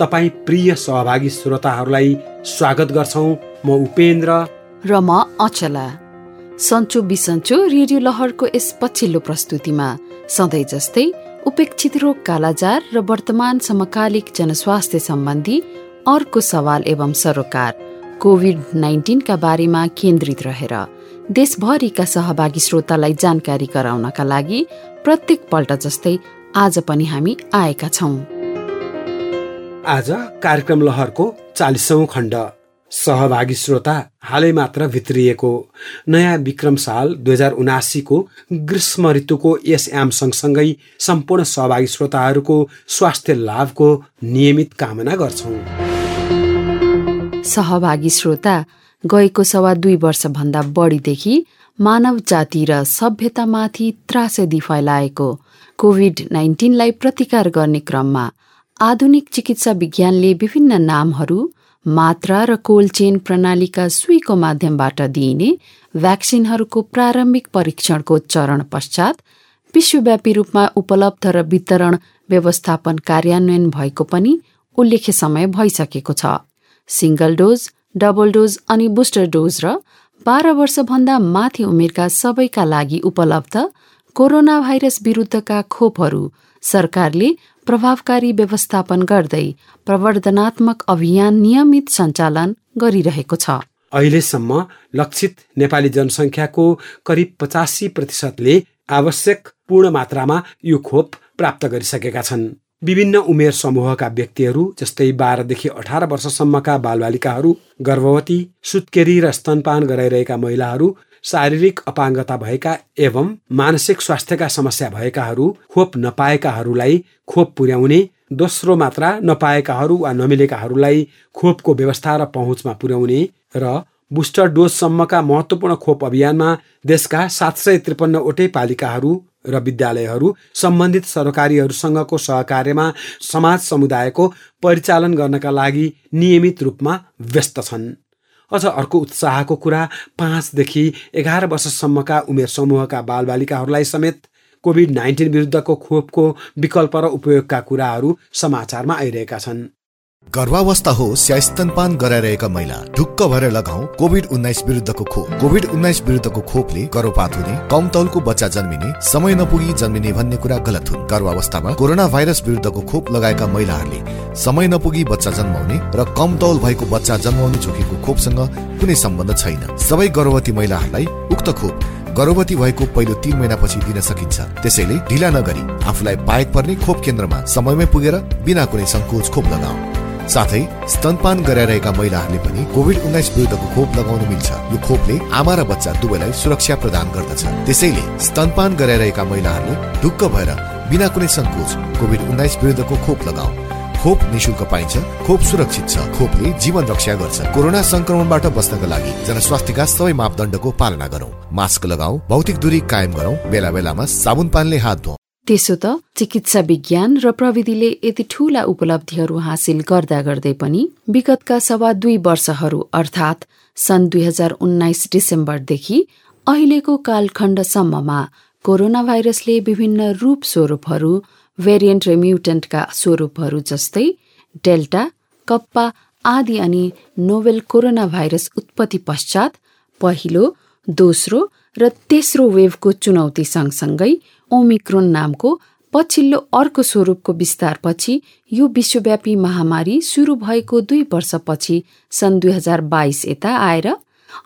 तपाईँ प्रिय सहभागी श्रोताहरूलाई स्वागत गर्छौ। म उपेन्द्र। र म अचला। सन्चो बिसन्चो रेडियो लहरको यस पछिल्लो प्रस्तुतिमा सधैँ जस्तै उपेक्षित रोग कालाजार र वर्तमान समकालिक जनस्वास्थ्य सम्बन्धी अर्को सवाल एवं सरोकार कोभिड नाइन्टिनका बारेमा केन्द्रित रहेर देशभरिका सहभागी श्रोतालाई जानकारी गराउनका लागि प्रत्येक पल्ट जस्तै आज पनि हामी आएका छौँ। आज कार्यक्रम लहरको चालिसौँ खण्ड। सहभागी श्रोता हालै मात्र भित्रिएको। नयाँ विक्रम साल दुई हजार उनासीको ग्रीष्म ऋतुको यस याम सँगसँगै सम्पूर्ण सहभागी श्रोताहरूको स्वास्थ्य लाभको नियमित कामना गर्छौँ। सहभागी श्रोता गएको सवा दुई वर्षभन्दा बढीदेखि मानव जाति र सभ्यतामाथि त्रासदी फैलाएको कोभिड नाइन्टिनलाई प्रतिकार गर्ने क्रममा आधुनिक चिकित्सा विज्ञानले विभिन्न नामहरू मात्रा र कोल्ड चेन प्रणालीका सुईको माध्यमबाट दिइने भ्याक्सिनहरूको प्रारम्भिक परीक्षणको चरण पश्चात विश्वव्यापी रूपमा उपलब्ध र वितरण व्यवस्थापन कार्यान्वयन भएको पनि उल्लेख्य समय भइसकेको छ। सिङ्गल डोज डबल डोज अनि बुस्टर डोज र बाह्र वर्षभन्दा माथि उमेरका सबैका लागि उपलब्ध कोरोना भाइरस विरुद्धका खोपहरू सरकारले प्रभावकारी व्यवस्थापन गर्दै प्रवर्धनात्मक अभियान नियमित सञ्चालन गरिरहेको छ। अहिलेसम्म लक्षित नेपाली जनसङ्ख्याको करिब पचासी प्रतिशतले आवश्यक पूर्ण मात्रामा यो खोप प्राप्त गरिसकेका छन्। विभिन्न उमेर समूहका व्यक्तिहरू जस्तै बाह्रदेखि अठार वर्षसम्मका बालबालिकाहरू गर्भवती सुत्केरी र स्तनपान गराइरहेका महिलाहरू शारीरिक अपाङ्गता भएका एवं मानसिक स्वास्थ्यका समस्या भएकाहरू खोप नपाएकाहरूलाई खोप पुर्याउने दोस्रो मात्रा नपाएकाहरू वा नमिलेकाहरूलाई खोपको व्यवस्था र पहुँचमा पुर्याउने र बुस्टर डोजसम्मका महत्त्वपूर्ण खोप अभियानमा देशका सात सय त्रिपन्नवटै पालिकाहरू र विद्यालयहरू सम्बन्धित सरकारीहरूसँगको सहकार्यमा समाज समुदायको परिचालन गर्नका लागि नियमित रूपमा व्यस्त छन्। अझ अर्को उत्साहको कुरा पाँचदेखि एघार वर्षसम्मका उमेर समूहका बालबालिकाहरूलाई समेत कोभिड नाइन्टिन विरुद्धको खोपको विकल्प र उपयोगका कुराहरू समाचारमा आइरहेका छन्। गर्भावस्था होस् या स्तनपान गराइरहेका महिला ढुक्क भएर लगाऊ कोभिड उन्नाइस विरुद्धको खोप। कोभिड उन्नाइस विरुद्धको खोपले गर्भपात हुने कम तौलको बच्चा जन्मिने समय नपुगी जन्मिने भन्ने कुरा गलत हुन्। गर्भावस्थामा कोरोना भाइरस विरुद्धको खोप लगाएका महिलाहरूले समय नपुगी बच्चा जन्माउने र कम तौल भएको बच्चा जन्माउने जोखिमको खोपसँग कुनै सम्बन्ध छैन। सबै गर्भवती महिलाहरूलाई उक्त खोप गर्भवती भएको पहिलो तीन महिनापछि दिन सकिन्छ। त्यसैले ढिला नगरी आफूलाई पाएक पर्ने खोप केन्द्रमा समयमै पुगेर बिना कुनै सङ्कोच खोप लगाऊ। साथै स्तनपान गराइरहेका महिलाहरूले पनि कोभिड उन्नाइस विरुद्धको खोप लगाउन मिल्छ। यो खोपले आमा र बच्चा दुवैलाई सुरक्षा प्रदान गर्दछ। त्यसैले स्तनपान गराइरहेका महिलाहरूले ढुक्क भएर बिना कुनै सङ्कोच कोभिड उन्नाइस विरुद्धको खोप लगाऊ। खोप निशुल्क पाइन्छ खोप सुरक्षित छ। खोपले जीवन रक्षा गर्छ। कोरोना संक्रमणबाट बस्नका लागि जनस्वास्थ्यका सबै मापदण्डको पालना गरौँ। मास्क लगाऊ भौतिक दूरी कायम गरौँ। बेला बेलामा साबुन पानीले हात धुऊ त्यसो त चिकित्सा विज्ञान र प्रविधिले यति ठूला उपलब्धिहरू हासिल गर्दा गर्दै पनि विगतका सवा दुई वर्षहरू अर्थात् सन् दुई हजार उन्नाइस डिसेम्बरदेखि अहिलेको कालखण्डसम्ममा कोरोना भाइरसले विभिन्न रूप स्वरूपहरू भेरिएन्ट र म्युटेन्टका स्वरूपहरू जस्तै डेल्टा कप्पा आदि अनि नोभेल कोरोना भाइरस उत्पत्ति पश्चात पहिलो दोस्रो र तेस्रो वेभको चुनौती सँगसँगै ओमिक्रोन नामको पछिल्लो अर्को स्वरूपको विस्तारपछि यो विश्वव्यापी महामारी सुरु भएको दुई वर्षपछि सन् दुई हजार बाइस यता आएर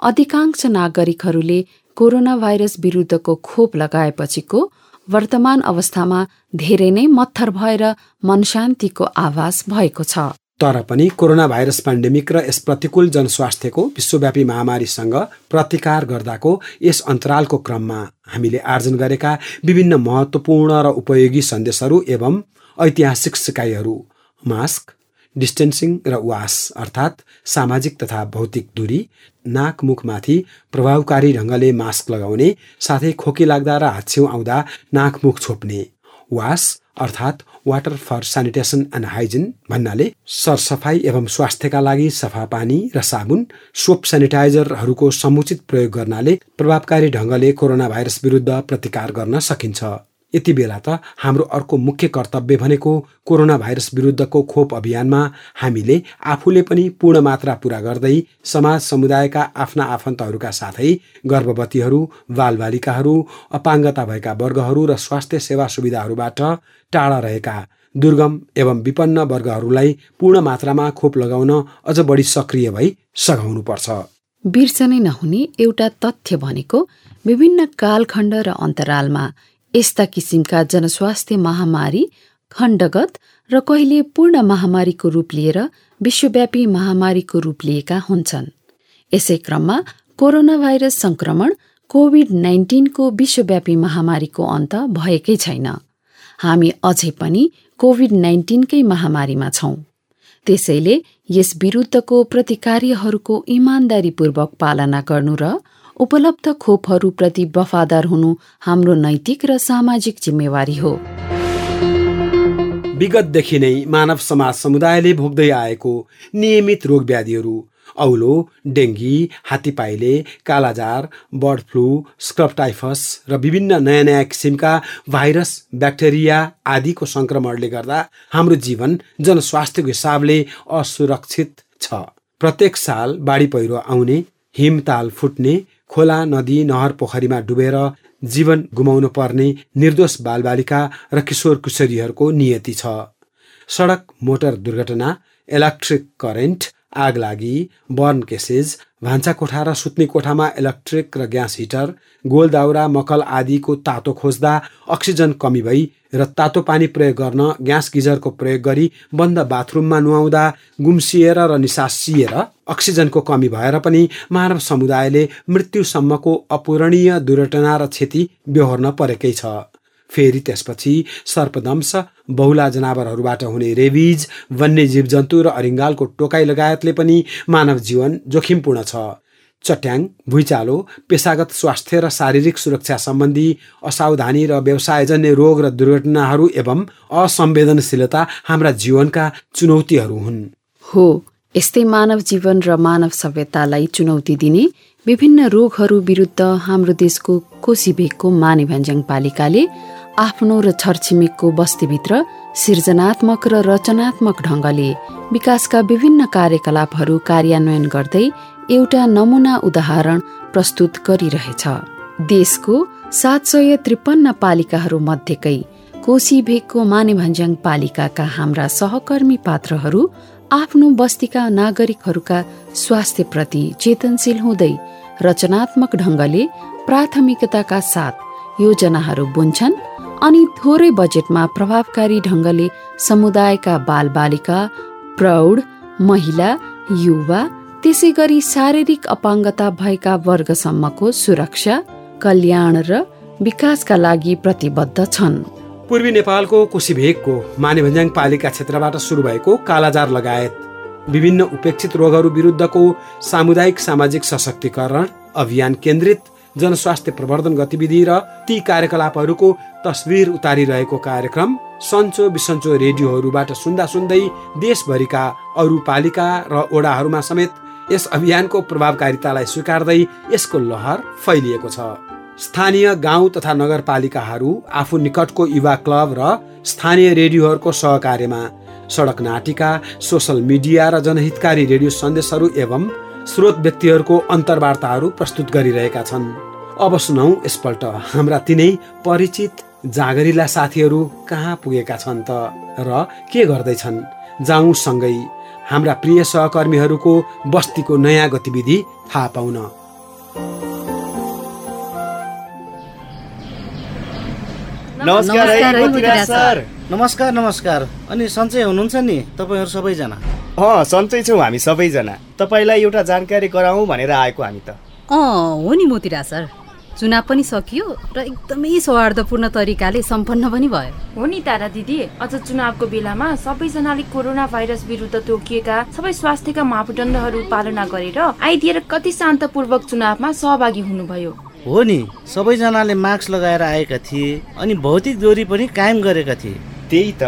अधिकांश नागरिकहरूले कोरोना भाइरस विरुद्धको खोप लगाएपछिको वर्तमान अवस्थामा धेरै नै मत्थर भएर मनशान्तिको आभास भएको छ। तर पनि कोरोना भाइरस पेन्डेमिक र यस प्रतिकूल जनस्वास्थ्यको विश्वव्यापी महामारीसँग प्रतिकार गर्दाको यस अन्तरालको क्रममा हामीले आर्जन गरेका विभिन्न महत्त्वपूर्ण र उपयोगी सन्देशहरू एवं ऐतिहासिक सिकाइहरू मास्क डिस्टेन्सिङ र वास अर्थात् सामाजिक तथा भौतिक दूरी नाक मुखमाथि प्रभावकारी ढङ्गले मास्क लगाउने साथै खोकी लाग्दा र हाछ्यौँ आउँदा नाक मुख छोप्ने वास अर्थात् water for sanitation and hygiene भन्नाले सरसफाइ एवं स्वास्थ्यका लागि सफा पानी र साबुन सोप सेनिटाइजरहरूको समुचित प्रयोग गर्नाले प्रभावकारी ढङ्गले कोरोना भाइरस विरुद्ध प्रतिकार गर्न सकिन्छ। यति बेला त हाम्रो अर्को मुख्य कर्तव्य भनेको कोरोना भाइरस विरुद्धको खोप अभियानमा हामीले आफूले पनि पूर्ण मात्रा पुरा गर्दै समाज समुदायका आफ्ना आफन्तहरूका साथै गर्भवतीहरू बालबालिकाहरू अपाङ्गता भएका वर्गहरू र स्वास्थ्य सेवा सुविधाहरूबाट टाढा रहेका दुर्गम एवं विपन्न वर्गहरूलाई पूर्ण मात्रामा खोप लगाउन अझ बढी सक्रिय भई सघाउनुपर्छ। बिर्सनै नहुने एउटा तथ्य भनेको विभिन्न कालखण्ड र अन्तरालमा यस्ता किसिमका जनस्वास्थ्य महामारी खण्डगत र कहिले पूर्ण महामारीको रूप लिएर विश्वव्यापी महामारीको रूप लिएका हुन्छन्। यसै क्रममा कोरोना भाइरस संक्रमण कोभिड नाइन्टिनको विश्वव्यापी महामारीको अन्त भएकै छैन। हामी अझै पनि कोभिड नाइन्टिनकै महामारीमा छौं। त्यसैले यस विरुद्धको प्रतिकार्यहरूको इमान्दारीपूर्वक पालना गर्नु र उपलब्ध खोपहरूप्रति वफादार हुनु हाम्रो नैतिक र सामाजिक जिम्मेवारी हो। विगतदेखि नै मानव समाज समुदायले भोग्दै आएको नियमित रोग व्याधिहरू औलो डेङ्गी हात्तीपाइले कालाजार बर्ड फ्लू स्क्रब टाइफस र विभिन्न नयाँ नयाँ किसिमका भाइरस ब्याक्टेरिया आदिको सङ्क्रमणले गर्दा हाम्रो जीवन जनस्वास्थ्यको हिसाबले असुरक्षित छ। प्रत्येक साल बाढी पहिरो आउने हिमताल फुट्ने खोला नदी नहर पोखरीमा डुबेर जीवन गुमाउनु पर्ने निर्दोष बालबालिका र किशोर किशोरीहरूको नियति छ। सडक मोटर दुर्घटना इलेक्ट्रिक करेन्ट आग लागि बर्न केसेज भान्सा कोठा र सुत्ने कोठामा इलेक्ट्रिक र ग्यास हिटर गोल दाउरा मकल आदिको तातो खोज्दा अक्सिजन कमी भई र तातो पानी प्रयोग गर्न ग्यास गिजरको प्रयोग गरी बन्द बाथरुममा नुहाउँदा गुम्सिएर र निसासिएर अक्सिजनको कमी भएर पनि मानव समुदायले मृत्युसम्मको अपूरणीय दुर्घटना र क्षति बेहोर्न परेकै छ। फेरि त्यसपछि सर्पदंश बहुला जनावरहरूबाट हुने रेबिज वन्य जीव जन्तु र अरिङ्गालको टोकाइ लगायतले पनि मानव जीवन जोखिमपूर्ण छ। चट्याङ भुइँचालो पेसागत स्वास्थ्य र शारीरिक सुरक्षा सम्बन्धी असावधानी र व्यवसायजन्य रोग र दुर्घटनाहरू एवं असंवेदनशीलता हाम्रा जीवनका चुनौतीहरू हुन्। हो यस्तै मानव जीवन र मानव सभ्यतालाई चुनौती दिने विभिन्न रोगहरू विरुद्ध हाम्रो देशको कोशी भेगको माने भ्यान्ज्याङ पालिकाले आफ्नो र छरछिमेकको बस्तीभित्र सृजनात्मक र रचनात्मक ढङ्गले विकासका विभिन्न कार्यकलापहरू कार्यान्वयन गर्दै एउटा नमुना उदाहरण प्रस्तुत गरिरहेछ। देशको सात सय त्रिपन्न पालिकाहरू मध्येकै कोशी भेगको माने भन्ज्याङ पालिकाका हाम्रा सहकर्मी पात्रहरू आफ्नो बस्तीका नागरिकहरूका स्वास्थ्यप्रति चेतनशील हुँदै रचनात्मक ढङ्गले प्राथमिकताका साथ योजनाहरू बुन्छन् अनि थोरै बजेटमा प्रभावकारी ढङ्गले समुदायका बालबालिका प्रौढ महिला युवा त्यसै गरी शारीरिक अपाङ्गता भएका वर्गसम्मको सुरक्षा कल्याण र विकासका लागि प्रतिबद्ध छन्। पूर्वी नेपालको कोशीभेगको मानेभन्ज्याङ पालिका क्षेत्रबाट सुरु भएको कालाजार लगायत विभिन्न उपेक्षित रोगहरू विरुद्धको सामुदायिक सामाजिक सशक्तिकरण अभियान केन्द्रित जनस्वास्थ्य प्रवर्धन गतिविधि र ती कार्यकलापहरूको तस्विर उतारिरहेको कार्यक्रम सन्चो बिसन्चो रेडियोहरूबाट सुन्दा सुन्दै देशभरिका अरू पालिका र ओडाहरूमा समेत यस अभियानको प्रभावकारितालाई स्वीकार्दै यसको लहर फैलिएको छ। स्थानीय गाउँ तथा नगरपालिकाहरू आफू निकटको युवा क्लब र स्थानीय रेडियोहरूको सहकार्यमा सडक नाटिका सोसल मिडिया र जनहितकारी रेडियो सन्देशहरू एवं स्रोत व्यक्तिहरूको अन्तर्वार्ताहरू प्रस्तुत गरिरहेका छन्। अब सुनौ यसपल्ट हाम्रा तिनै परिचित जागरिला साथीहरू कहाँ पुगेका छन् त र के गर्दैछन्? जाउँ सँगै हाम्रा प्रिय सहकर्मीहरूको बस्तीको नयाँ गतिविधि थाहा पाउन। नमस्कार है नमस्कार नमस्कार। अनि सन्चै हुनुहुन्छ नि तपाईँहरू सबैजना? अँ सन्चै छौँ हामी सबैजना। तपाईँलाई एउटा जानकारी गराउँ भनेर आएको हामी त। अँ हो नि मोतिराज सर। चुनाव पनि सकियो र एकदमै सौहार्दपूर्ण तरिकाले सम्पन्न पनि भयो। हो नि तारा दिदी अझ चुनावको बेलामा सबैजनाले कोरोना भाइरस विरुद्ध तोकिएका सबै स्वास्थ्यका मापदण्डहरू पालना गरेर आइदिएर कति शान्तपूर्वक चुनावमा सहभागी हुनुभयो। हो नि सबैजनाले मास्क लगाएर आएका थिए अनि भौतिक दूरी पनि कायम गरेका थिए। त्यही त।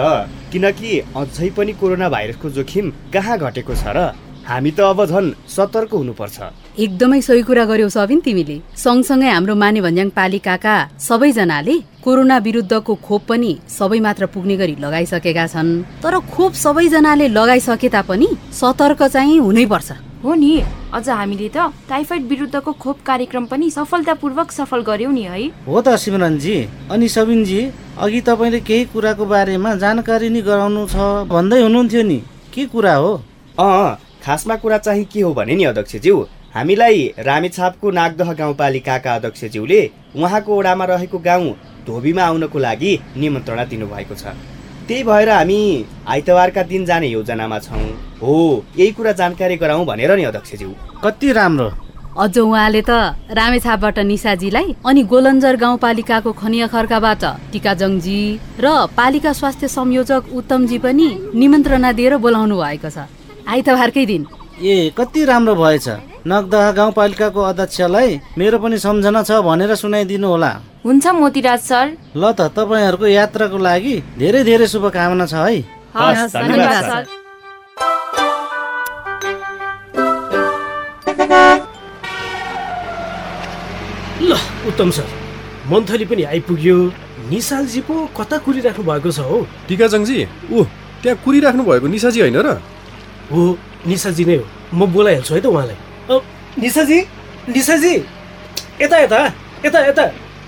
किनकि अझै पनि कोरोना भाइरसको जोखिम कहाँ घटेको छ र? हामी त अब झन् सतर्क हुनुपर्छ। एकदमै सही कुरा गर्यौ सबिन तिमीले। सँगसँगै हाम्रो माने भन्ज्याङ पालिकाका सबैजनाले कोरोना विरुद्धको खोप पनि सबै मात्र पुग्ने गरी लगाइसकेका छन्। तर खोप सबैजनाले लगाइसके तापनि सतर्क चाहिँ हुनैपर्छ। हो नि। अझ हामीले त टाइफाइड विरुद्धको खोप कार्यक्रम पनि सफलतापूर्वक सफल गर्यौँ नि है। हो त सिमरनजी। अनि सबिनजी अघि तपाईँले केही कुराको बारेमा जानकारी नि गराउनु छ भन्दै हुनुहुन्थ्यो नि। के कुरा हो? अँ खासमा कुरा चाहिँ के हो भने नि अध्यक्षज्यू हामीलाई रामेछापको नागदह गाउँपालिकाका अध्यक्षज्यूले उहाँको ओडामा रहेको गाउँ धोबीमा आउनको लागि निमन्त्रणा दिनुभएको छ। त्यही भएर हामी आइतबारका दिन जाने योजनामा छौँ। हो यही कुरा जानकारी गराउँ भनेर नि अध्यक्षज्यू। कति राम्रो। अझ उहाँले त रामेछापबाट निसाजीलाई अनि गोलन्जर गाउँपालिकाको खनिया खर्काबाट टिकाजङजी र पालिका स्वास्थ्य संयोजक उत्तमजी पनि निमन्त्रणा दिएर बोलाउनु भएको छ। आइतबारकै दिन। ए कति राम्रो भएछ। नगदह गाउँपालिकाको अध्यक्षलाई मेरो पनि सम्झना छ भनेर सुनाइदिनु होला। हुन्छ मोतीराज सर। ल त तपाईँहरूको यात्राको लागि धेरै धेरै शुभकामना छ है। हस्, धन्यवाद सर। ल उत्तम सर मन्थली पनि आइपुग्यो। निशालजी पो कता कुरिराख्नु भएको छ हौ? टिकाजङजी ऊ त्यहाँ कुरिराख्नु भएको निसाजी होइन र? हो निशाजी नै हो। म बोलाइहाल्छु है त उहाँलाई। औ, निशाजी निशाजी यता यता यता यता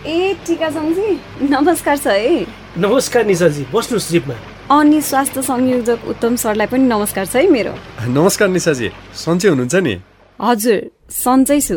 ए टिकासङजी नमस्कार छ है नमस्कार निशाजी बस्नु स्लिपमा अनि स्वास्थ्य संयोजक उत्तम सरलाई पनि नमस्कार छ है मेरो। नमस्कार निसाजी सन्चै हुनुहुन्छ नि? हजुर सन्चै छु।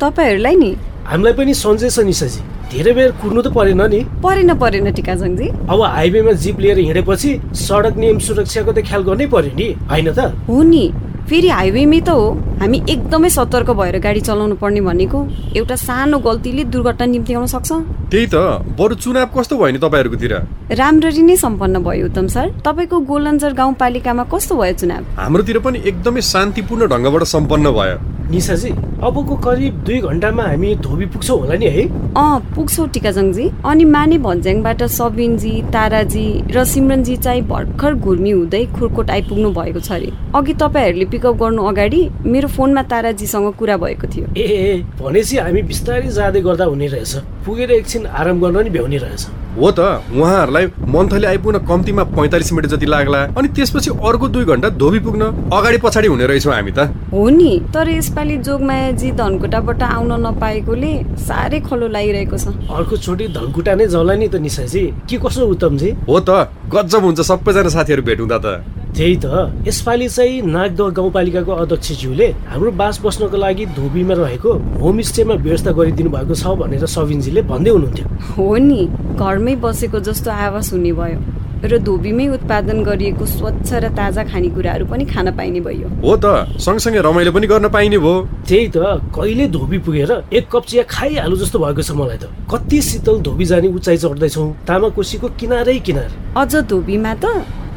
तपाईँहरूलाई नि? हामीलाई पनि सन्चै छ निशाजी धेरै बेर कुर्नु त परेन नि। परेन परेन टिकासङजी अब हाइवेमा जिप लिएर हिँडेपछि सडक नियम सुरक्षाको त ख्याल गर्नै पर्यो नि। होइन त? हो नि। फेरि हाइवेमै त हो। हामी एकदमै सतर्क भएर गाडी चलाउनु पर्ने भनेको एउटा सानो गल्तीले दुर्घटना निम्ति आउन सक्छ? त्यही त। बरु चुनाव कस्तो भयो नि तपाईँहरूकोतिर? राम्ररी नै सम्पन्न भयो उत्तम सर। तपाईँको गोलन्जर गाउँपालिकामा कस्तो भयो चुनाव? हाम्रोतिर पनि एकदमै शान्तिपूर्ण ढङ्गबाट सम्पन्न भयो। निशाजी अबको करिब दुई घन्टामा हामी धोबी पुग्छौँ होला नि है? अँ पुग्छौ टिकाजङजी। अनि माने भन्ज्याङबाट सबिनजी ताराजी र सिमरनजी चाहिँ भर्खर घुर्मी हुँदै खुर्कोट आइपुग्नु भएको छ अरे। अघि तपाईँहरूले पिकअप गर्नु अगाडि मेरो फोनमा ताराजीसँग कुरा भएको थियो। ए ए भनेपछि हामी बिस्तारै जाँदै गर्दा हुने रहेछ। पुगेर एकछिन आराम गर्न नि भ्याउने रहेछ। हो त उहाँहरूलाई मन्थली आइपुग्न कम्तीमा पैँतालिस मिनट जति लाग्ला। अनि त्यसपछि अर्को दुई घन्टा धोबी पुग्न अगाडि पछाडि हुने रहेछौँ हामी त। हो नि तर यसपालि जोगमायाजी धनकुटाबाट आउन नपाएकोले साह्रै खलो लागिरहेको छ। अर्को चोटि धनकुटा नै जाउँला नि त निशाजी के कसो उत्तमजी? हो त गजब हुन्छ सबैजना साथीहरू भेट हुँदा त। त्यही त। यसपालि चाहिँ नागदह गाउँपालिकाको अध्यक्षज्यूले हाम्रो बास बस्नको लागि धोबीमा रहेको होमस्टेमा व्यवस्था गरिदिनु भएको छ भनेर सबिनजीले भन्दै हुनुहुन्थ्यो। हो नि घरमै बसेको जस्तो आवाज हुने भयो र धोबीमै उत्पादन गरिएको स्वच्छ र ताजा खानेकुराहरू पनि खान पाइने भयो। हो त सँगसँगै रमाइलो पनि गर्न पाइने भयो। त्यही त कहिले धोबी पुगेर एक कप चिया खाइहालु जस्तो भएको छ मलाई त। कति शीतल धोबी जाने उचाइ चढ्दैछौँ तामाकोसीको किनारै किनार। अझ धोबीमा त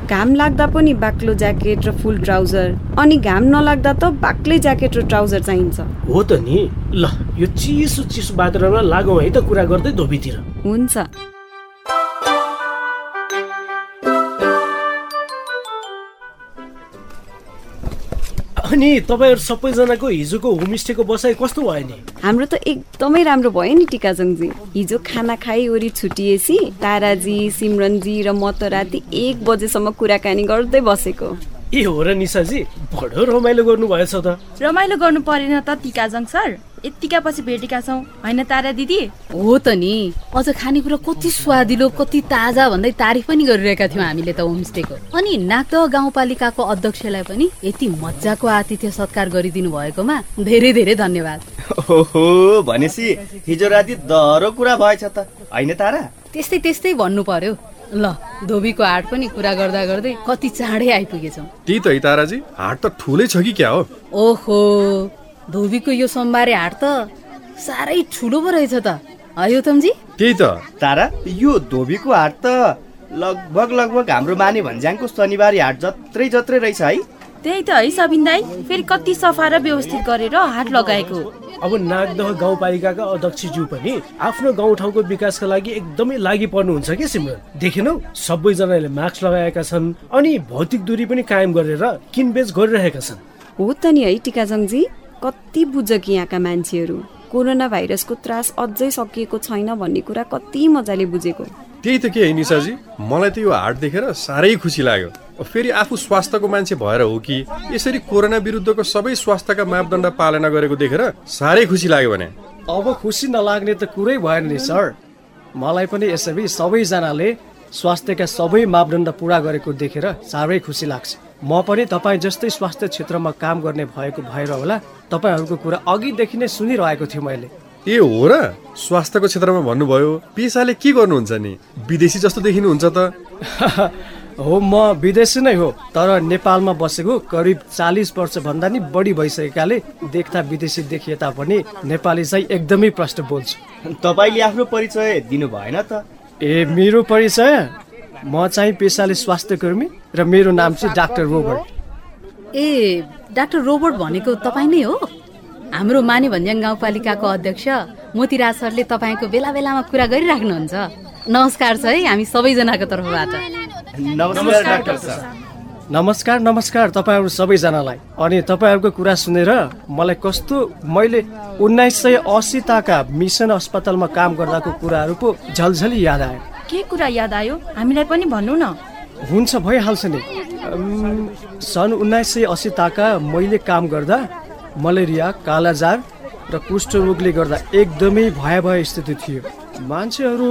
घाम लाग्दा पनि बाक्लो ज्याकेट र फुल ट्राउजर। अनि घाम नलाग्दा त बाक्लै ज्याकेट र ट्राउजर चाहिन्छ। हो त नि। ल यो चिसो चिसो वातावरणमा लागौँ है त कुरा गर्दै धोबीतिर। हुन्छ। अनि तपाईँहरू सबैजनाको हिजोको होमस्टेको बसाइ कस्तो भयो नि? हाम्रो त एकदमै राम्रो भयो नि टिकाजङजी। हिजो खाना खाइ वरि छुटिएपछि ताराजी सिमरनजी र म त राति एक बजेसम्म कुराकानी गर्दै बसेको। ए हो र निसाजी बडो रमाइलो गर्नुभएछ त। रमाइलो गर्नु परेन त टिकाजङ सर। यत्तिका पछि भेटेका छौँ। होइन तारा दिदी? हो त नि। अझ खानेकुरा कति स्वादिलो कति ताजा भन्दै तारिफ पनि गरिरहेका थियौँ हामीले त होमस्टेको। अनि नागदह गाउँपालिकाको अध्यक्षलाई पनि यति मजाको आतिथ्य सत्कार गरिदिनु भएकोमा धेरै धेरै धन्यवाद। ओहो भनेपछि हिजो राति दह्रो कुरा भएछ त। होइन तारा? त्यस्तै त्यस्तै भन्नु पर्यो। ल धोबीको हाट पनि कुरा गर्दा गर्दै कति चाँडै आइपुगेछौँ। त्यही त है ताराजी हाट त ठुलै छ कि क्या हो? ओहो। धोबीको यो सोमबारे हाट त साह्रै ठुलो पो रहेछ त। है त्यही त। तारा यो धोबीको हाट त लगभग लगभग हाम्रो माने भन्ज्याङको शनिबारी हाट जत्रै जत्रै रहेछ है। त्यही त है सबिन दाई। फेरि कति सफा र व्यवस्थित गरेर हाट लगाएको। अब नागदह गाउँपालिकाका अध्यक्षज्यू पनि आफ्नो गाउँठाउँको विकासका लागि एकदमै लागि पर्नुहुन्छ कि सिमरन? देखेनौ सबैजनाले मास्क लगाएका छन् अनि भौतिक दूरी पनि कायम गरेर किनबेच गरिरहेका छन्। हो त नि है टिकाजङजी। कति बुझ कि यहाँका मान्छेहरू? कोरोना भाइरसको त्रास अझै सकिएको छैन भन्ने कुरा कति मजाले बुझेको। त्यही त के है निसाजी? मलाई त यो हाट देखेर साह्रै खुसी लाग्यो। फेरि आफू स्वास्थ्यको मान्छे भएर हो कि यसरी कोरोना विरुद्धको सबै स्वास्थ्यका मापदण्ड पालना गरेको देखेर साह्रै खुसी लाग्यो भने। अब खुसी नलाग्ने त कुरै भएन नि सर। मलाई पनि यसरी सबैजनाले स्वास्थ्यका सबै मापदण्ड पुरा गरेको देखेर साह्रै खुसी लाग्छ। म पनि तपाईँ जस्तै स्वास्थ्य क्षेत्रमा काम गर्ने भएको भएर होला तपाईँहरूको कुरा अघिदेखि नै सुनिरहेको थिएँ मैले। ए हो र? स्वास्थ्यको क्षेत्रमा भन्नुभयो पेसाले के गर्नुहुन्छ नि? विदेशी जस्तो देखिनुहुन्छ त। हो म विदेशी नै हो तर नेपालमा बसेको करिब चालिस वर्षभन्दा नि बढी भइसकेकाले देख्दा विदेशी देखिए तापनि नेपाली चाहिँ एकदमै प्रष्ट बोल्छु। तपाईँले आफ्नो परिचय दिनु भएन त? ए मेरो परिचय? म चाहिँ पेसाले स्वास्थ्य कर्मी र मेरो नाम चाहिँ डाक्टर रोबर्ट। ए डाक्टर रोबोट भनेको तपाईँ नै हो? हाम्रो माने भन्ज्याङ गाउँपालिकाको अध्यक्ष मोतीराज सरले तपाईँको बेला बेलामा कुरा गरिराख्नुहुन्छ। नमस्कार छ है हामी सबैजनाको तर्फबाट। नमस्कार डाक्टर सर। नमस्कार नमस्कार तपाईँहरू सबैजनालाई। अनि तपाईँहरूको कुरा सुनेर मलाई कस्तो मैले उन्नाइस सय असीताका मिसन अस्पतालमा काम गर्दाको कुराहरू पो झलझली याद आयो। के कुरा याद आयो? हामीलाई पनि भन्नु न। हुन्छ भइहाल्छ नि। सन् उन्नाइस सय असीताका मैले काम गर्दा मलेरिया कालाजार र कुष्ठरोगले गर्दा एकदमै भयावह स्थिति थियो। मान्छेहरू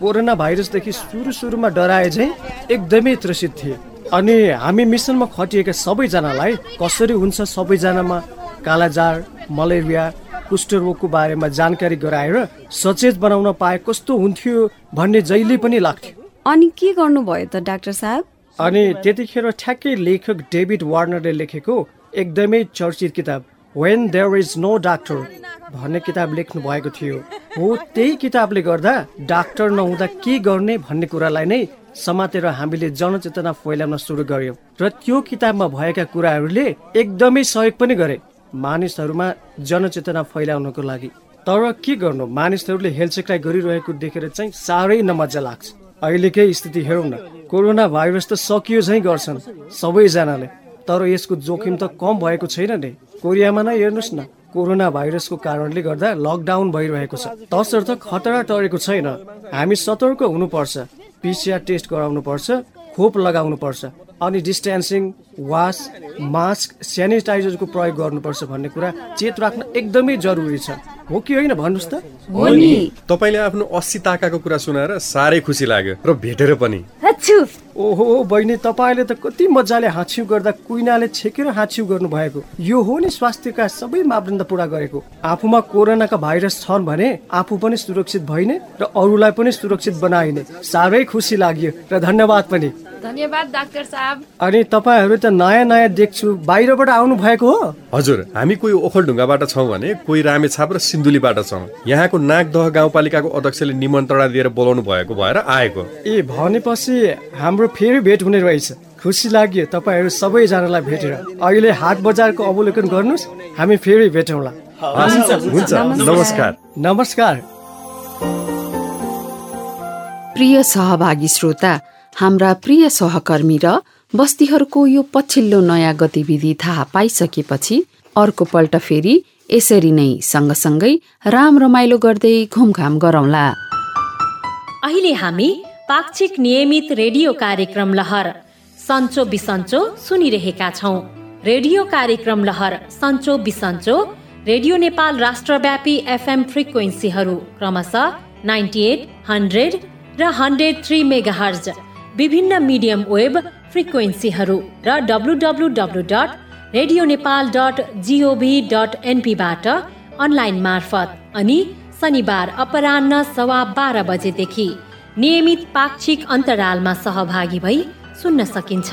कोरोना भाइरसदेखि सुरु सुरुमा डराए झैँ एकदमै त्रसित थिए। अनि हामी मिसनमा खटिएका सबैजनालाई कसरी हुन्छ सबैजनामा कालाजार मलेरिया कुष्ठरोगको बारेमा जानकारी गराएर सचेत बनाउन पाए कस्तो हुन्थ्यो भन्ने जहिले पनि लाग्थ्यो। अनि के गर्नुभयो त डाक्टर साहब? अनि त्यतिखेर ठ्याक्कै लेखक डेभिड वार्नरले लेखेको एकदमै चर्चित किताब where there is no doctor भन्ने किताब लेख्नु भएको थियो। हो त्यही किताबले गर्दा डाक्टर नहुँदा के गर्ने भन्ने कुरालाई नै समातेर हामीले जनचेतना फैलाउन सुरु गर्यौँ र त्यो किताबमा भएका कुराहरूले एकदमै सहयोग पनि गरे। मानिसहरूमा जनचेतना फैलाउनको लागि। तर के गर्नु? मानिसहरूले हेलचेक्राइ गरिरहेको देखेर चाहिँ साह्रै नमजा लाग्छ। अहिलेकै स्थिति हेरौँ न। कोरोना भाइरस त सकियो झैँ गर्छन् सबैजनाले। तर यसको जोखिम त कम भएको छैन नि। कोरियामा नै हेर्नुहोस् न। कोरोना भाइरसको कारणले गर्दा लकडाउन भइरहेको छ। तसर्थ खतरा टरेको छैन। हामी सतर्क हुनुपर्छ। पिसिआर टेस्ट गराउनु पर्छ खोप लगाउनु पर्छ अनि डिस्टेन्सिङ वास मास्क सेनिटाइजरको प्रयोग गर्नुपर्छ भन्ने कुरा चेत राख्न एकदमै जरुरी छ। हो कि होइन भन्नुहोस् त? हो नि। तपाईँले आफ्नो अस्सी ताकाको कुरा सुनाएर साह्रै खुसी लाग्यो र भेटेर पनि। ओहो बहिनी तपाईँले त कति मजाले हाँछ्यु गर्दा कुइनाले छेकेर हाँछ्यु गर्नु भएको यो हो नि स्वास्थ्यका सबै मापदण्ड पुरा गरेको। आफूमा कोरोनाका भाइरस छन् भने आफू पनि सुरक्षित भइने र अरूलाई पनि सुरक्षित बनाइने। साह्रै खुसी लाग्यो र धन्यवाद पनि। धन्यवाद डाक्टर साहब। अनि तपाईँहरू त नयाँ नयाँ देख्छु बाहिरबाट आउनु भएको हो। हजुर हामी कोही ओखलढुङ्गाबाट छौँ भने कोही रामेछाप र सिन्धुलीबाट छौँ। यहाँको नागदह गाउँपालिकाको अध्यक्षले निमन्त्रणा दिएर बोलाउनु भएको भएर आएको। ए भनेपछि हाम्रो फेरि भेट हुने रहेछ। खुसी लाग्यो तपाईँहरू सबैजनालाई भेटेर। अहिले हाट बजारको अवलोकन गर्नुहोस् हामी फेरि भेटौँला। हुन्छ नमस्कार। नमस्कार। प्रिय सहभागी श्रोता हाम्रा प्रिय सहकर्मी र बस्तीहरूको यो पछिल्लो नयाँ गतिविधि थाहा पाइसकेपछि अर्को पल्ट फेरि यसरी नै सँगसँगै राम रमाइलो गर्दै घुमघाम गरौँला। अहिले हामी पाक्षिक नियमित रेडियो कार्यक्रम लहर सन्चो बिसन्चो सुनिरहेका छौँ। रेडियो कार्यक्रम लहर सन्चो बिसन्चो रेडियो नेपाल राष्ट्रव्यापी एफएम फ्रिक्वेन्सीहरू क्रमशः नाइन्टी एट हन्ड्रेड र हन्ड्रेड थ्री मेगा विभिन्न मिडियम वेब फ्रिक्वेन्सीहरू र W W W dot radio Nepal dot gov dot एनपीबाट online मार्फत अनि शनिबार अपरान्न सवा बाह्र बजेदेखि नियमित पाक्षिक अन्तरालमा सहभागी भई सुन्न सकिन्छ।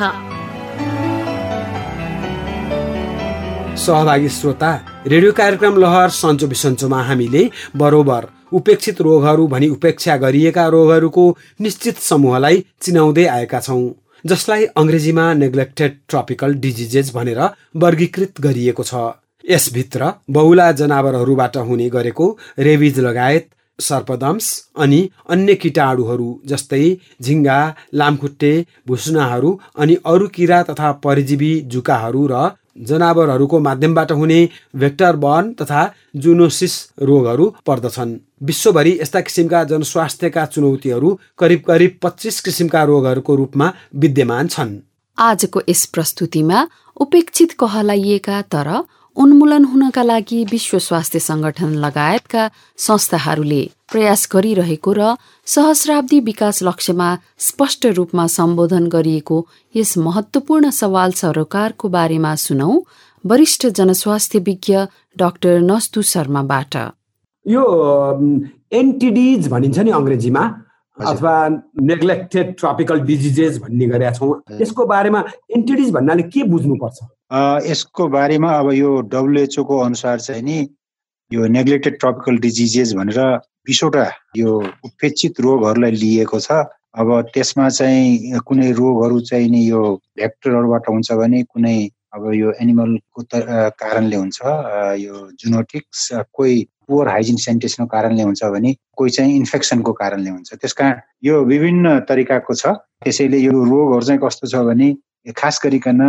सहभागी श्रोता रेडियो कार्यक्रम लहर सन्चो बिसन्चोमा हामीले बरोबर उपेक्षित रोगहरू भनी उपेक्षा गरिएका रोगहरूको निश्चित समूहलाई चिनाउँदै आएका छौँ जसलाई अङ्ग्रेजीमा नेग्लेक्टेड ट्रपिकल डिजिजेज भनेर वर्गीकृत गरिएको छ। यसभित्र बहुला जनावरहरूबाट हुने गरेको रेबिज लगायत सर्पदम्स अनि अन्य किटाणुहरू जस्तै झिङ्गा लामखुट्टे भुसुनाहरू अनि अरू किरा तथा परजीवी जुकाहरू र जनावरहरूको माध्यमबाट हुने भेक्टर बर्न तथा जुनोसिस रोगहरू पर्दछन्। विश्वभरि यस्ता किसिमका जनस्वास्थ्यका चुनौतीहरू करिब करिब पच्चिस किसिमका रोगहरूको रूपमा विद्यमान छन्। आजको यस प्रस्तुतिमा उपेक्षित कहलाइएका तर उन्मूलन हुनका लागि विश्व स्वास्थ्य संगठन लगायतका संस्थाहरूले प्रयास गरिरहेको र सहस्राब्दी विकास लक्ष्यमा स्पष्ट रूपमा सम्बोधन गरिएको यस महत्वपूर्ण सवाल सरोकारको बारेमा सुनौ वरिष्ठ जनस्वास्थ्य विज्ञ डाक्टर नस्तु शर्माबाट। यो एन्टिडिज भनिन्छ नि अङ्ग्रेजीमा। अथवा नेग्लेक्टेड ट्रपिकल डिजिजेस भन्ने गरेका छौँ। यसको बारेमा एन्टिडिज भन्नाले के बुझ्नुपर्छ? यसको बारेमा अब यो डब्लुएचओको अनुसार चाहिँ नि यो नेग्लेक्टेड ट्रपिकल डिजिजेस भनेर बिसवटा यो उपेक्षित रोगहरूलाई लिएको छ। अब त्यसमा चाहिँ कुनै रोगहरू चाहिँ नि यो भेक्टरहरूबाट हुन्छ भने कुनै अब यो एनिमलको कारणले हुन्छ यो जुनोटिक्स कोही पुवर हाइजिन सेनिटेसनको कारणले हुन्छ भने कोही चाहिँ इन्फेक्सनको कारणले हुन्छ। त्यस कारण यो विभिन्न तरिकाको छ। त्यसैले यो रोगहरू चाहिँ कस्तो छ भने खास गरिकन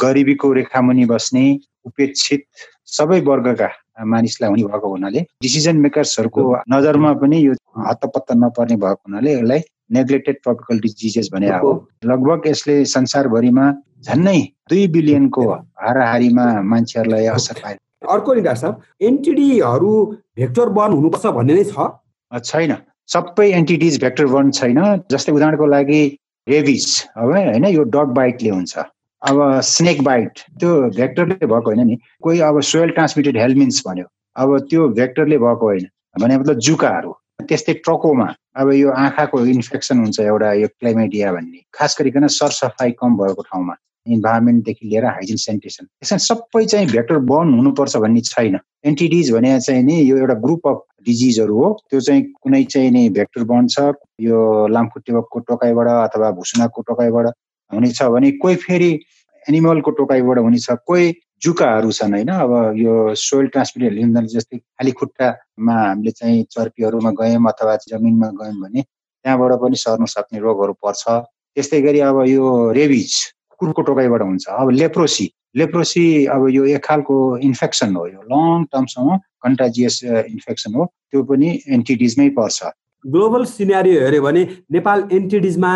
गरिबीको रेखामुनि बस्ने उपेक्षित सबै वर्गका मानिसलाई हुने भएको हुनाले डिसिजन मेकर्सहरूको नजरमा पनि यो हत्तपत्त नपर्ने भएको हुनाले यसलाई नेग्लेक्टेड ट्रपिकल डिजिजेस भने हो। लगभग यसले संसारभरिमा झन्नै दुई बिलियनको हाराहारीमा मान्छेहरूलाई असर पाए अर्को नि डाक्टर साहब एनटिडीहरू भेक्टर बर्न हुनुपर्छ भन्ने नै छ। छैन। सबै एन्टिडिज भेक्टर बर्न छैन। जस्तै उदाहरणको लागि रेबिज अब होइन यो डग बाइटले हुन्छ। अब स्नेक बाइट त्यो भेक्टरले भएको होइन नि। कोही अब सोयल ट्रान्समिटेड हेल्मिन्स भन्यो। अब त्यो भेक्टरले भएको होइन। भने मतलब जुकाहरू। त्यस्तै ट्रकोमा। अब यो आँखाको इन्फेक्सन हुन्छ एउटा यो क्लाइमेडिया भन्ने। खास गरिकन सरसफाइ कम भएको ठाउँमा। इन्भाइरोमेन्टदेखि लिएर हाइजिन सेनिटेसन। त्यसमा सबै चाहिँ भेक्टर बर्न हुनुपर्छ भन्ने छैन। एन्टिडिज भने चाहिँ नि यो एउटा ग्रुप अफ डिजिजहरू हो। त्यो चाहिँ कुनै चाहिँ नि भेक्टर बर्न छ यो लामखुट्टेको टोकाइबाट अथवा भुसुनाको टोकाइबाट हुनेछ भने कोही फेरि एनिमलको टोकाइबाट हुनेछ कोही जुकाहरू छन् होइन। अब यो सोइल ट्रान्समिटेड लिँदैन जस्तै खाली खुट्टामा हामीले चाहिँ चर्पीहरूमा गयौँ अथवा जमिनमा गयौँ भने त्यहाँबाट पनि सर्न सक्ने रोगहरू पर्छ। त्यस्तै गरी अब यो रेबिज कुकुरको टोकाइबाट हुन्छ। अब लेप्रोसी लेप्रोसी अब यो एक खालको इन्फेक्सन हो। यो लङ टर्मसम्म कन्टाजियस इन्फेक्सन हो। त्यो पनि एन्टिडिजमै पर्छ। ग्लोबल सिनेरियो हेऱ्यो भने नेपाल एन्टिडिजमा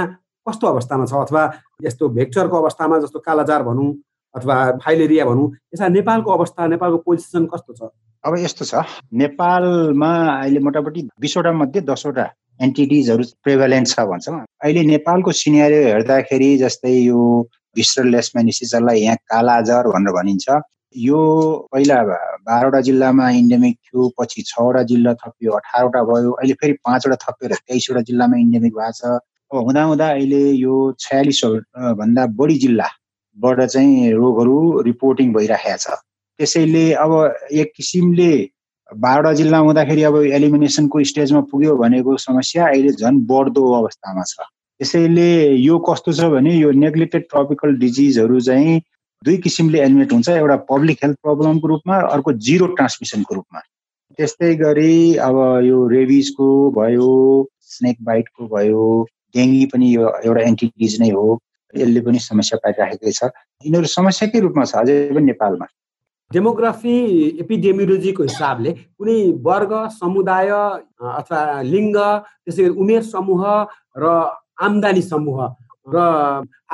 कस्तो अवस्थामा छ? अथवा यस्तो भेक्चरको अवस्थामा जस्तो कालाजार भनौँ अथवा फाइलेरिया भनौँ यसमा नेपालको अवस्था नेपालको पोजिसन कस्तो छ? अब यस्तो छ। नेपालमा अहिले मोटामोटी बिसवटा मध्ये दसवटा एन्टिडिजहरू प्रेभलेन्ट छ भन्छौँ। अहिले नेपालको सिनेरियो हेर्दाखेरि जस्तै यो भिस्टल लेसमेनिसिसलाई यहाँ कालाजर भनेर भनिन्छ। यो पहिला बाह्रवटा जिल्लामा इन्डेमिक थियो पछि छवटा जिल्ला थपियो अठारवटा भयो अहिले फेरि पाँचवटा थपेर तेइसवटा जिल्लामा इन्डेमिक भएको छ। अब हुँदा हुँदा अहिले यो छयालिस भन्दा बढी जिल्लाबाट चाहिँ रोगहरू रिपोर्टिङ भइरहेको छ। त्यसैले अब एक किसिमले बाह्रवटा जिल्ला हुँदाखेरि अब एलिमिनेसनको स्टेजमा पुग्यो भनेको समस्या अहिले झन् बढ्दो अवस्थामा छ। त्यसैले यो कस्तो छ भने यो नेग्लेक्टेड ट्रपिकल डिजिजहरू चाहिँ दुई किसिमले एलिमिनेट हुन्छ। एउटा पब्लिक हेल्थ प्रब्लमको रूपमा अर्को जिरो ट्रान्समिसनको रूपमा। त्यस्तै गरी अब यो रेबिजको भयो स्नेक बाइटको भयो डेङ्गी पनि यो एउटा एन्टिडिज नै हो। यसले पनि समस्या पाइराखेकै छ। यिनीहरू समस्याकै रूपमा छ अझै पनि नेपालमा। डेमोग्राफी एपिडेमियोलोजीको हिसाबले कुनै वर्ग समुदाय अथवा लिङ्ग त्यसै गरी उमेर समूह र आम्दानी समूह र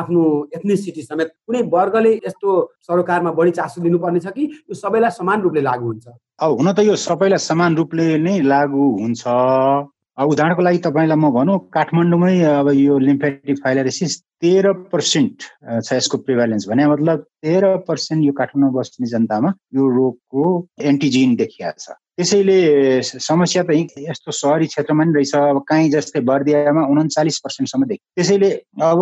आफ्नो एथनिसिटी समेत कुनै वर्गले यस्तो सरोकारमा बढी चासो दिनुपर्ने छ कि यो सबैलाई समान रूपले लागू हुन्छ? अब हुन त यो सबैलाई समान रूपले नै लागू हुन्छ। उदाहरणको लागि तपाईँलाई म भनौँ काठमाडौँमै अब यो लिम्फेटिक फाइलरेसिस तेह्र पर्सेन्ट छ यसको प्रिभाइलेन्स भने मतलब तेह्र पर्सेन्ट यो काठमाडौँ बस्ने जनतामा यो रोगको एन्टिजिन देखिया छ त्यसैले समस्या त यस्तो सहरी क्षेत्रमा नि रहेछ। अब काहीँ जस्तै बर्दियामा उन्चालिस पर्सेन्टसम्म देखि त्यसैले अब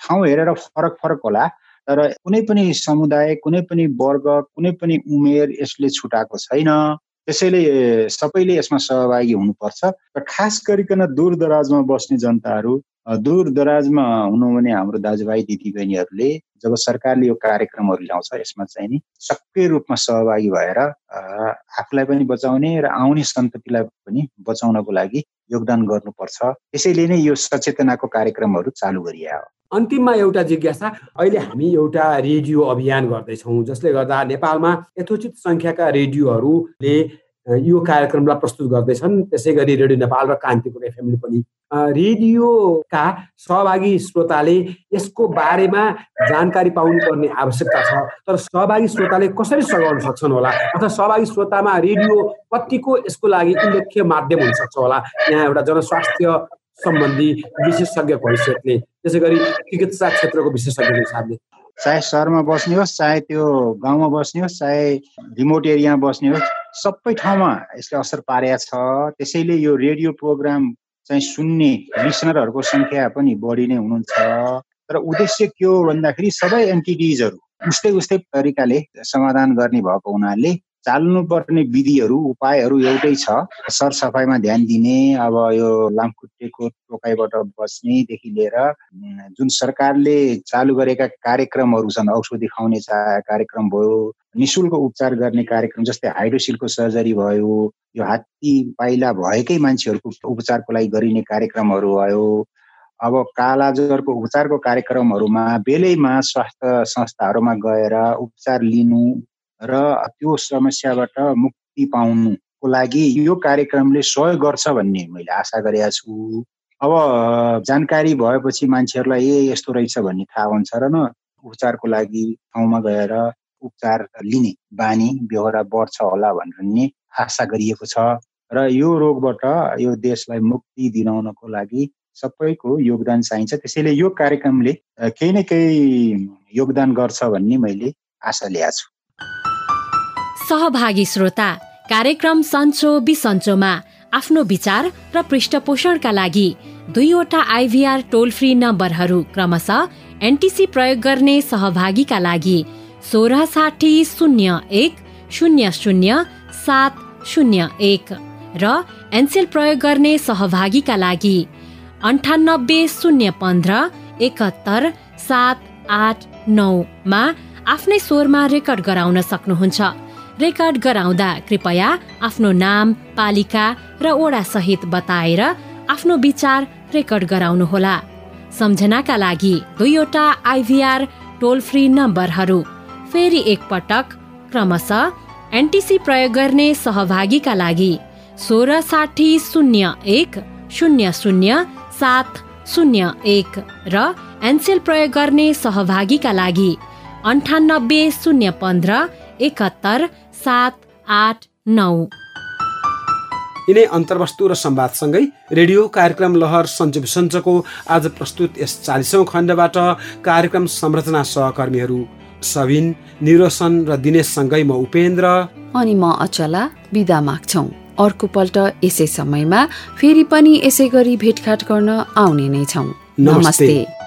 ठाउँ हेरेर फरक फरक होला। तर कुनै पनि समुदाय कुनै पनि वर्ग कुनै पनि उमेर यसले छुटाएको छैन। त्यसैले सबैले यसमा सहभागी हुनुपर्छ र खास गरिकन दूर दराजमा बस्ने जनताहरू दूर दराजमा भने हाम्रो दाजुभाइ दिदीबहिनीहरूले जब सरकारले यो कार्यक्रमहरू ल्याउँछ यसमा चाहिँ नि सक्रिय रूपमा सहभागी भएर आफूलाई पनि बचाउने र आउने सन्ततिलाई पनि बचाउनको लागि योगदान गर्नुपर्छ। त्यसैले नै यो सचेतनाको कार्यक्रमहरू चालु गरिए हो। अन्तिममा एउटा जिज्ञासा अहिले हामी एउटा रेडियो अभियान गर्दैछौँ जसले गर्दा नेपालमा यथोचित सङ्ख्याका रेडियोहरूले यो कार्यक्रमलाई प्रस्तुत गर्दैछन्। त्यसै गरी रेडियो नेपाल र कान्तिपुर एफएमले पनि रेडियोका सहभागी श्रोताले यसको बारेमा जानकारी पाउनुपर्ने आवश्यकता छ। तर सहभागी श्रोताले कसरी सघाउन सक्छन् होला? अथवा सहभागी श्रोतामा रेडियो कतिको यसको लागि उल्लेख्य माध्यम हुनसक्छ होला? यहाँ एउटा जनस्वास्थ्य सम्बन्धी विशेषज्ञको हैसियतले त्यसै गरी चिकित्सा क्षेत्रको विशेषज्ञको हिसाबले। चाहे सहरमा बस्ने होस् चाहे त्यो गाउँमा बस्ने होस् चाहे रिमोट एरियामा बस्ने होस् सबै ठाउँमा यसले असर पारेको छ। त्यसैले यो रेडियो प्रोग्राम चाहिँ सुन्ने लिसनरहरूको सङ्ख्या पनि बढी नै हुनुहुन्छ। तर उद्देश्य के हो भन्दाखेरि सबै एन्टिटिजहरू उस्तै उस्तै तरिकाले समाधान गर्ने भएको हुनाले चाल्नुपर्ने विधिहरू उपायहरू एउटै छ। सरसफाइमा ध्यान दिने अब यो लामखुट्टेको टोकाइबाट बस्नेदेखि लिएर जुन सरकारले चालु गरेका कार्यक्रमहरू छन् औषधि खुवाउने कार्यक्रम भयो निशुल्क उपचार गर्ने कार्यक्रम जस्तै हाइड्रोसिलको सर्जरी भयो यो हात्ती पाइला भएकै मान्छेहरूको उपचारको लागि गरिने कार्यक्रमहरू भयो। अब कालाजरको उपचारको कार्यक्रमहरूमा बेलैमा स्वास्थ्य संस्थाहरूमा गएर उपचार लिनु र त्यो समस्याबाट मुक्ति पाउनुको लागि यो कार्यक्रमले सहयोग गर्छ भन्ने मैले आशा गरेका छु। अब जानकारी भएपछि मान्छेहरूलाई ए यस्तो रहेछ भन्ने थाहा हुन्छ र न उपचारको लागि ठाउँमा गएर उपचार लिने बानी बेहोरा बढ्छ होला भनेर नि आशा गरिएको छ र यो रोगबाट यो देशलाई मुक्ति दिलाउनको लागि सबैको योगदान चाहिन्छ। त्यसैले यो कार्यक्रमले केही न केही योगदान गर्छ भन्ने मैले आशा ल्याएको छु। सहभागी श्रोता कार्यक्रम सन्चो बिसन्चोमा आफ्नो विचार र पृष्ठपोषणका लागि दुईवटा आइभीआर टोल फ्री नम्बरहरू क्रमशः एनटिसी प्रयोग गर्ने सहभागीका लागि सोह्र साठी शून्य एक शून्य शून्य सात शून्य एक र एनसेल प्रयोग गर्ने सहभागीका लागि अन्ठानब्बे शून्य पन्ध्र एकहत्तर सात आठ नौमा आफ्नै स्वरमा रेकर्ड गराउन सक्नुहुन्छ। रेकर्ड गराउँदा कृपया आफ्नो नाम पालिका र ओडा सहित बताएर आफ्नो विचार रेकर्ड गराउनुहोला। सम्झनाका लागि दुईवटा आइभीआर टोल फ्री नम्बरहरू फेरि एकपटक क्रमशः एनटिसी प्रयोग गर्ने सहभागीका लागि सोह्र साठी शून्य एक शून्य शून्य सात शून्य एक र एनसेल प्रयोग गर्ने सहभागीका लागि अन्ठानब्बे शून्य पन्ध्र एकहत्तर सात आठ नौ। यिनै अन्तर्वस्तु र संवादसँगै रेडियो कार्यक्रम लहर सञ्च सञ्चको आज प्रस्तुत यस चालिसौँ खण्डबाट कार्यक्रम संरचना सहकर्मीहरू सबिन निरोसन र दिनेशसँगै म उपेन्द्र। अनि म अचला विदा माग्छौ। अर्को पल्ट यसै समयमा फेरि पनि यसै गरी भेटघाट गर्न आउने नै छौ। नमस्ते, नमस्ते।